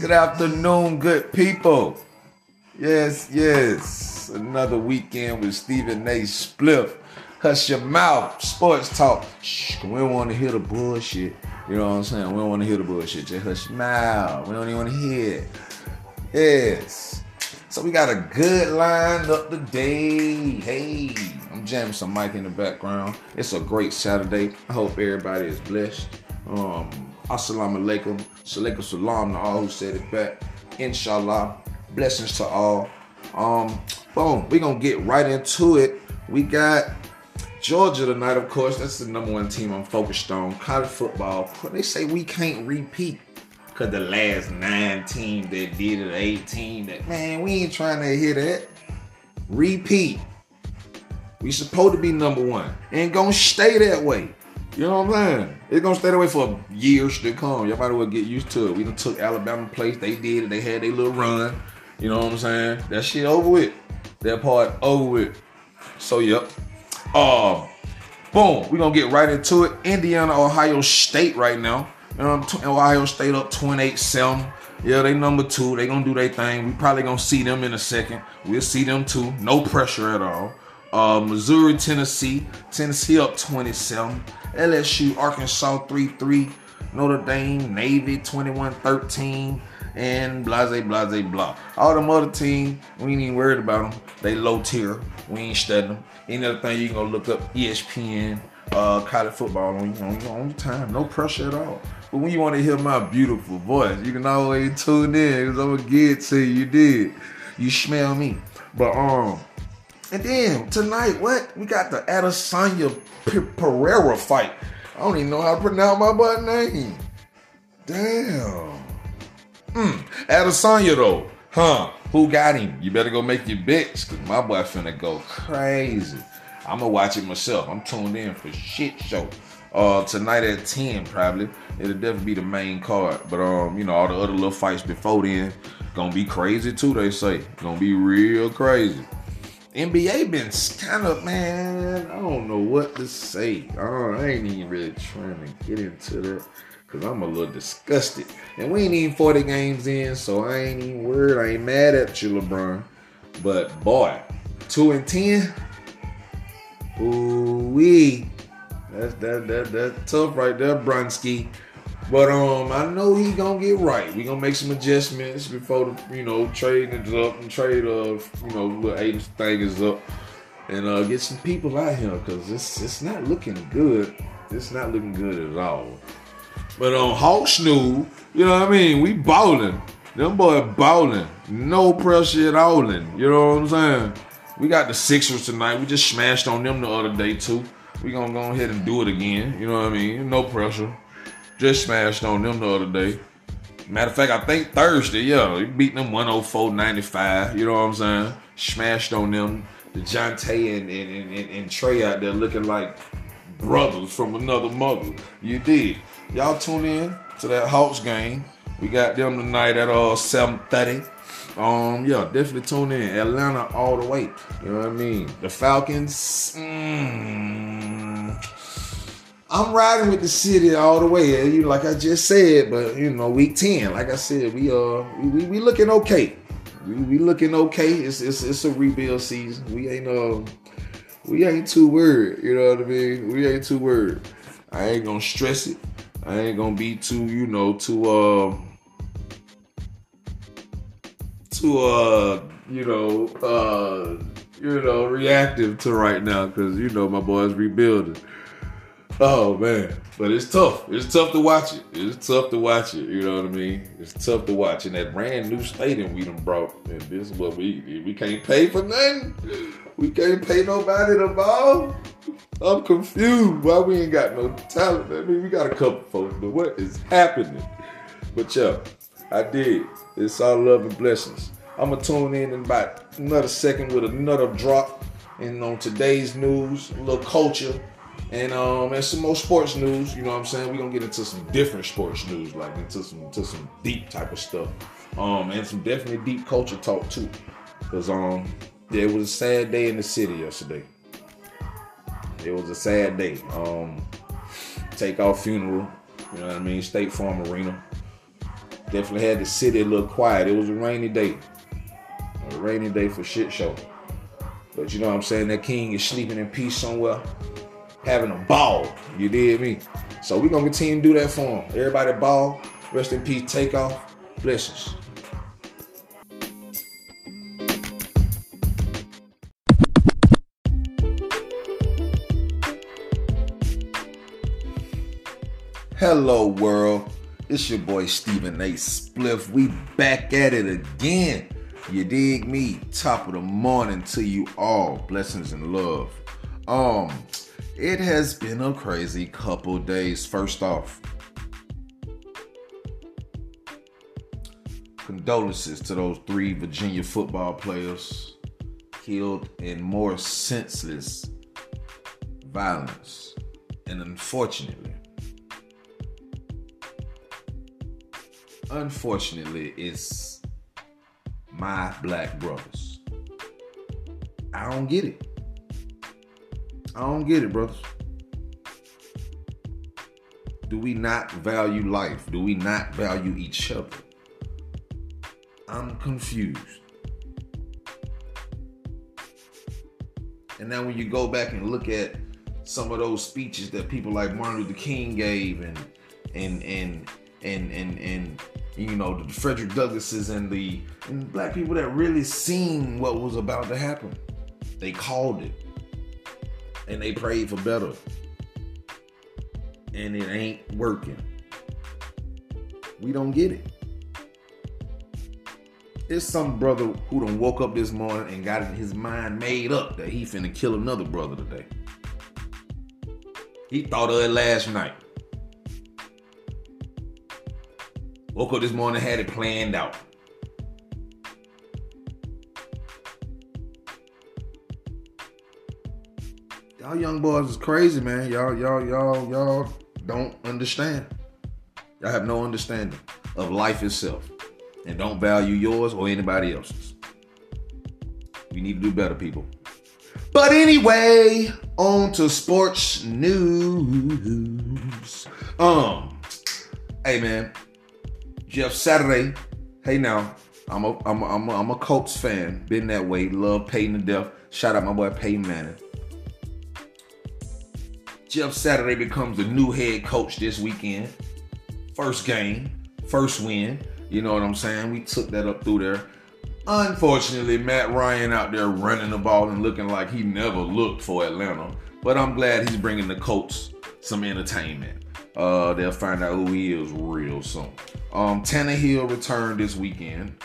Good afternoon, good people. Yes, yes. Another weekend with Stephen A. Spliff. Hush your mouth. Sports talk. Shh, we don't want to hear the bullshit. You know what I'm saying? We don't want to hear the bullshit. Just hush your mouth. We don't even want to hear it. Yes. So we got a good line up today. Hey, I'm jamming some mic in the background. It's a great Saturday. I hope everybody is blessed. Um, assalamu alaikum. Salaikum salam to all who said it back. Inshallah. Blessings to all. Um, boom. We're gonna get right into it. We got Georgia tonight, of course. That's the number one team I'm focused on. College football. They say we can't repeat Cause the last nine teams that did it, 18, that man, we ain't trying to hear that. Repeat. We supposed to be number one. Ain't gonna stay that way. You know what I'm saying? It's gonna stay that way for years to come. Y'all might as well get used to it. We done took Alabama place. They did it. They had their little run. You know what I'm saying? That shit over with. That part over with. So yep. Um, boom. we gonna get right into it. Indiana, Ohio State right now. Um, Ohio State up 28-7. Yeah, they number two. They gonna do their thing. We probably gonna see them in a second. We'll see them too. No pressure at all. Uh, Missouri, Tennessee. Tennessee up 27. LSU, Arkansas 3-3. Notre Dame, Navy 21-13. And blase, blase, blah. All them other teams, we ain't even worried about them. They low tier. We ain't studying them. Any other thing you can go look up ESPN, uh, college football on, on, on your time. No pressure at all. But when you want to hear my beautiful voice, you can always tune in because I'm gonna get to you. You did. You smell me. But um, and then tonight, what we got the Adesanya Pereira fight. I don't even know how to pronounce my butt name. Damn. Hmm. Adesanya though, huh? Who got him? You better go make your bets, cause my boy finna go crazy. I'ma watch it myself. I'm tuned in for shit show uh, tonight at 10 probably. It'll definitely be the main card. But um, you know, all the other little fights before then gonna be crazy too, they say. Gonna be real crazy. NBA been kind of man, I don't know what to say. Oh, I ain't even really trying to get into that because I'm a little disgusted. And we ain't even 40 games in, so I ain't even worried. I ain't mad at you, LeBron. But boy, 2 and 10. Ooh wee. That's that that that tough right there, Brunsky. But um, I know he gonna get right. We gonna make some adjustments before the you know trading is up and trade of you know little eight thing is up, and uh, get some people out here because it's it's not looking good. It's not looking good at all. But on um, Hawks new, you know what I mean? We balling. Them boy balling. No pressure at all. In, you know what I'm saying? We got the Sixers tonight. We just smashed on them the other day too we gonna go ahead and do it again. You know what I mean? No pressure. Just smashed on them the other day. Matter of fact, I think Thursday, yeah, we beat them 104-95. You know what I'm saying? Smashed on them. Dejounte and, and, and, and Trae out there looking like brothers from another mother. You did. Y'all tune in to that Hawks game. We got them tonight at uh 7:30. Um, yeah, definitely tune in. Atlanta all the way. You know what I mean? The Falcons. Mm, I'm riding with the city all the way. You like I just said, but you know, week ten, like I said, we uh we, we looking okay. We, we looking okay. It's, it's it's a rebuild season. We ain't uh we ain't too worried. You know what I mean? We ain't too worried. I ain't gonna stress it. I ain't gonna be too, you know, too uh too uh you know uh you know reactive to right now because you know my boy's rebuilding. Oh man, but it's tough. It's tough to watch it. It's tough to watch it. You know what I mean? It's tough to watch. And that brand new stadium we done brought, and this is what we we can't pay for nothing. We can't pay nobody to ball. I'm confused why we ain't got no talent. I mean, we got a couple folks, but what is happening? But yeah, I did. It's all love and blessings. I'm gonna tune in in about another second with another drop. And on today's news, a little culture, and um and some more sports news. You know what I'm saying? We're gonna get into some different sports news, like into some into some deep type of stuff. Um and some definitely deep culture talk too. Cause um it was a sad day in the city yesterday. It was a sad day. Um Takeoff funeral, you know what I mean? State Farm Arena. Definitely had the city a little quiet. It was a rainy day. A rainy day for shit show. But you know what I'm saying? That king is sleeping in peace somewhere, having a ball. You did me. So we're gonna continue to do that for him. Everybody ball. Rest in peace. Takeoff. Blessings. Hello, world. It's your boy Stephen A. Spliff. We back at it again. You dig me? Top of the morning to you all. Blessings and love. Um, it has been a crazy couple days. First off, condolences to those three Virginia football players killed in more senseless violence. And unfortunately, unfortunately, it's my black brothers. I don't get it. I don't get it, brothers. Do we not value life? Do we not value each other? I'm confused. And now when you go back and look at some of those speeches that people like Martin Luther King gave and and and and and and you know, the Frederick Douglasses and the and black people that really seen what was about to happen. They called it. And they prayed for better. And it ain't working. We don't get it. It's some brother who done woke up this morning and got his mind made up that he finna kill another brother today. He thought of it last night. Woke up this morning, had it planned out. Y'all young boys is crazy, man. Y'all, y'all, y'all, y'all don't understand. Y'all have no understanding of life itself. And don't value yours or anybody else's. We need to do better, people. But anyway, on to sports news. Um, hey man, Jeff Saturday. Hey now, I'm a I'm a, I'm a, I'm a Colts fan. Been that way. Love Peyton to death. Shout out my boy Peyton Manning. Jeff Saturday becomes the new head coach this weekend. First game, first win. You know what I'm saying? We took that up through there. Unfortunately, Matt Ryan out there running the ball and looking like he never looked for Atlanta. But I'm glad he's bringing the Colts some entertainment. Uh, they'll find out who he is real soon. Um, Tannehill returned this weekend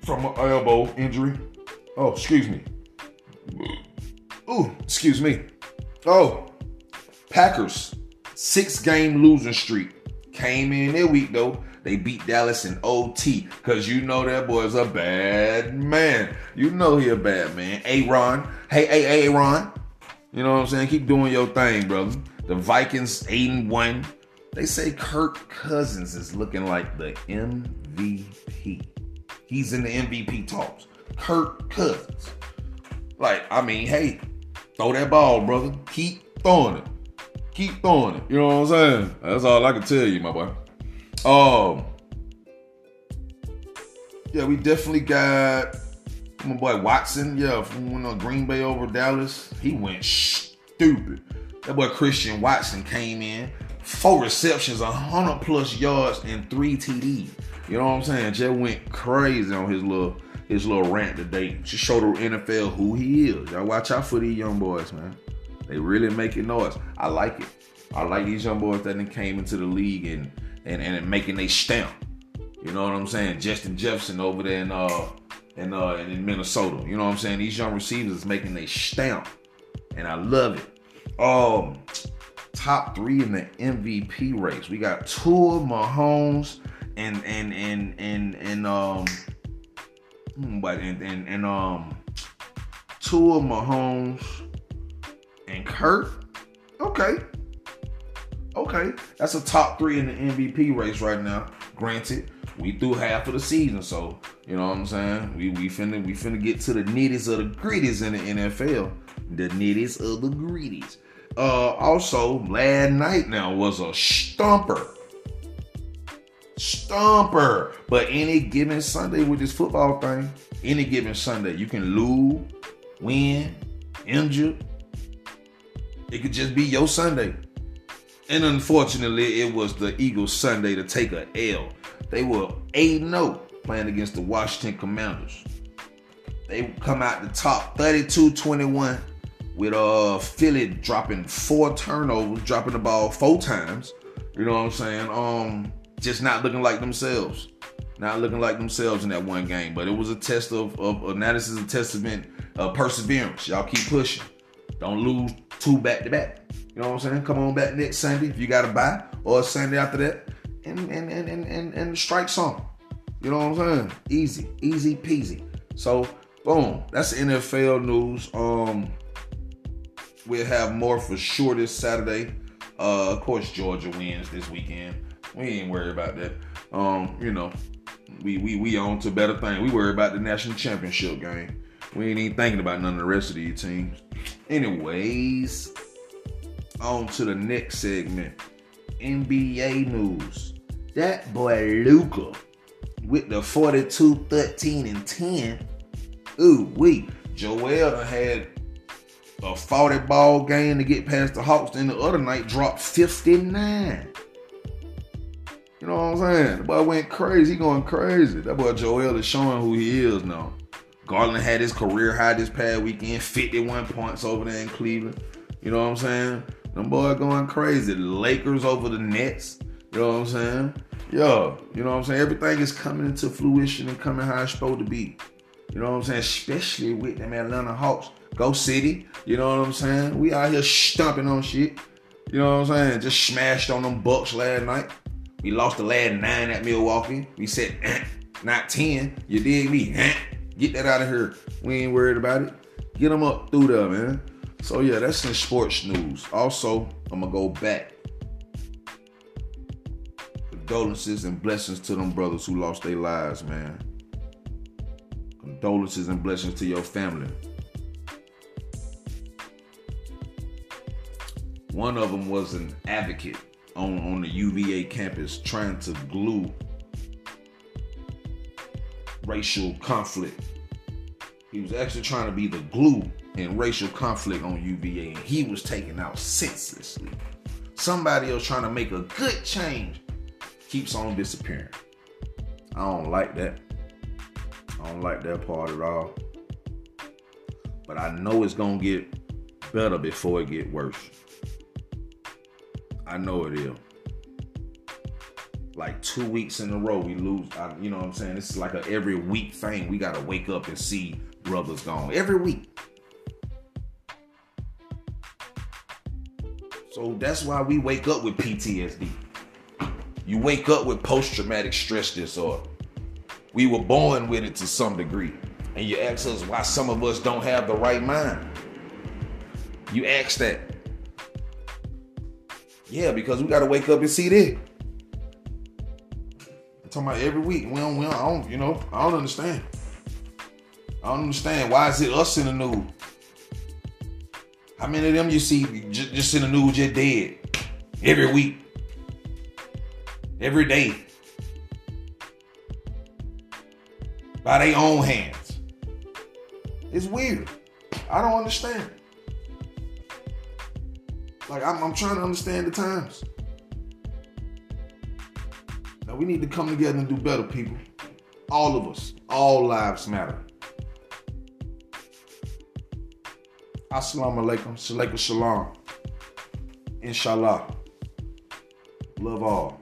from an elbow injury. Oh, excuse me. Ooh, excuse me. Oh, Packers six game losing streak came in their week though. They beat Dallas in OT because you know that boy's a bad man. You know he a bad man. Aaron, hey, hey, hey Aaron. You know what I'm saying? Keep doing your thing, brother. The Vikings 8 and 1. They say Kirk Cousins is looking like the MVP. He's in the MVP talks. Kirk Cousins. Like, I mean, hey, throw that ball, brother. Keep throwing it. Keep throwing it. You know what I'm saying? That's all I can tell you, my boy. Um, yeah, we definitely got my boy Watson. Yeah, from Green Bay over Dallas. He went stupid. That boy Christian Watson came in, four receptions, 100 plus yards, and three TDs. You know what I'm saying? Just went crazy on his little his little rant today. Just showed the NFL who he is. Y'all watch out for these young boys, man. They really making noise. I like it. I like these young boys that then came into the league and and and making a stamp. You know what I'm saying? Justin Jefferson over there in uh in uh in Minnesota. You know what I'm saying? These young receivers making a stamp, and I love it. Um, top three in the MVP race. We got Tua, Mahomes, and and and and and um, but and and, and um, Tua, Mahomes, and Kurt. Okay. Okay, that's a top three in the MVP race right now. Granted, we threw half of the season, so you know what I'm saying. We we finna we finna get to the nitties of the gritties in the NFL. The nitties of the gritties. Uh, also, last night now was a stumper. Stomper. But any given Sunday with this football thing, any given Sunday, you can lose, win, injure. It could just be your Sunday. And unfortunately, it was the Eagles' Sunday to take a L. They were 8 0 playing against the Washington Commanders. They come out the top 32 21 with uh Philly dropping four turnovers, dropping the ball four times. You know what I'm saying? Um, just not looking like themselves. Not looking like themselves in that one game. But it was a test of, of analysis, a testament of perseverance. Y'all keep pushing. Don't lose two back to back. You know what I'm saying? Come on back next Sunday if you got to buy, or Sunday after that, and and and and and, and strike some. You know what I'm saying? Easy, easy peasy. So boom, that's NFL news. Um, we'll have more for sure this Saturday. Uh, of course, Georgia wins this weekend. We ain't worried about that. Um, you know, we we we on to better things. We worry about the national championship game. We ain't even thinking about none of the rest of these teams. Anyways, on to the next segment. NBA news. That boy Luka with the 42, 13, and 10. Ooh, we Joel had a 40 ball game to get past the Hawks. Then the other night dropped 59. You know what I'm saying? The boy went crazy. He going crazy. That boy Joel is showing who he is now. Garland had his career high this past weekend, 51 points over there in Cleveland. You know what I'm saying? Them boy going crazy. Lakers over the Nets. You know what I'm saying? Yo, you know what I'm saying? Everything is coming into fruition and coming how it's supposed to be. You know what I'm saying? Especially with them Atlanta Hawks. Go City. You know what I'm saying? We out here stomping on shit. You know what I'm saying? Just smashed on them Bucks last night. We lost the last nine at Milwaukee. We said, not 10. You dig me? Get that out of here. We ain't worried about it. Get them up through there, man. So, yeah, that's in sports news. Also, I'm to go back. Condolences and blessings to them brothers who lost their lives, man. Condolences and blessings to your family. One of them was an advocate on, on the UVA campus trying to glue racial conflict. He was actually trying to be the glue in racial conflict on UVA, and he was taken out senselessly. Somebody else trying to make a good change keeps on disappearing. I don't like that. I don't like that part at all. But I know it's gonna get better before it get worse. I know it is. Like two weeks in a row, we lose. I, you know what I'm saying? This is like a every week thing. We gotta wake up and see brothers gone every week. So that's why we wake up with PTSD. You wake up with post traumatic stress disorder. We were born with it to some degree. And you ask us why some of us don't have the right mind. You ask that. Yeah, because we got to wake up and see that. I'm talking about every week. We don't, we don't, I don't, you know, I don't understand. I don't understand. Why is it us in the news? How many of them you see just, just in the news just dead every week? Every day. By their own hands. It's weird. I don't understand. Like I'm, I'm trying to understand the times. Now we need to come together and do better, people. All of us. All lives matter. Assalamu alaikum. Salaikum shalom. Inshallah. Love all.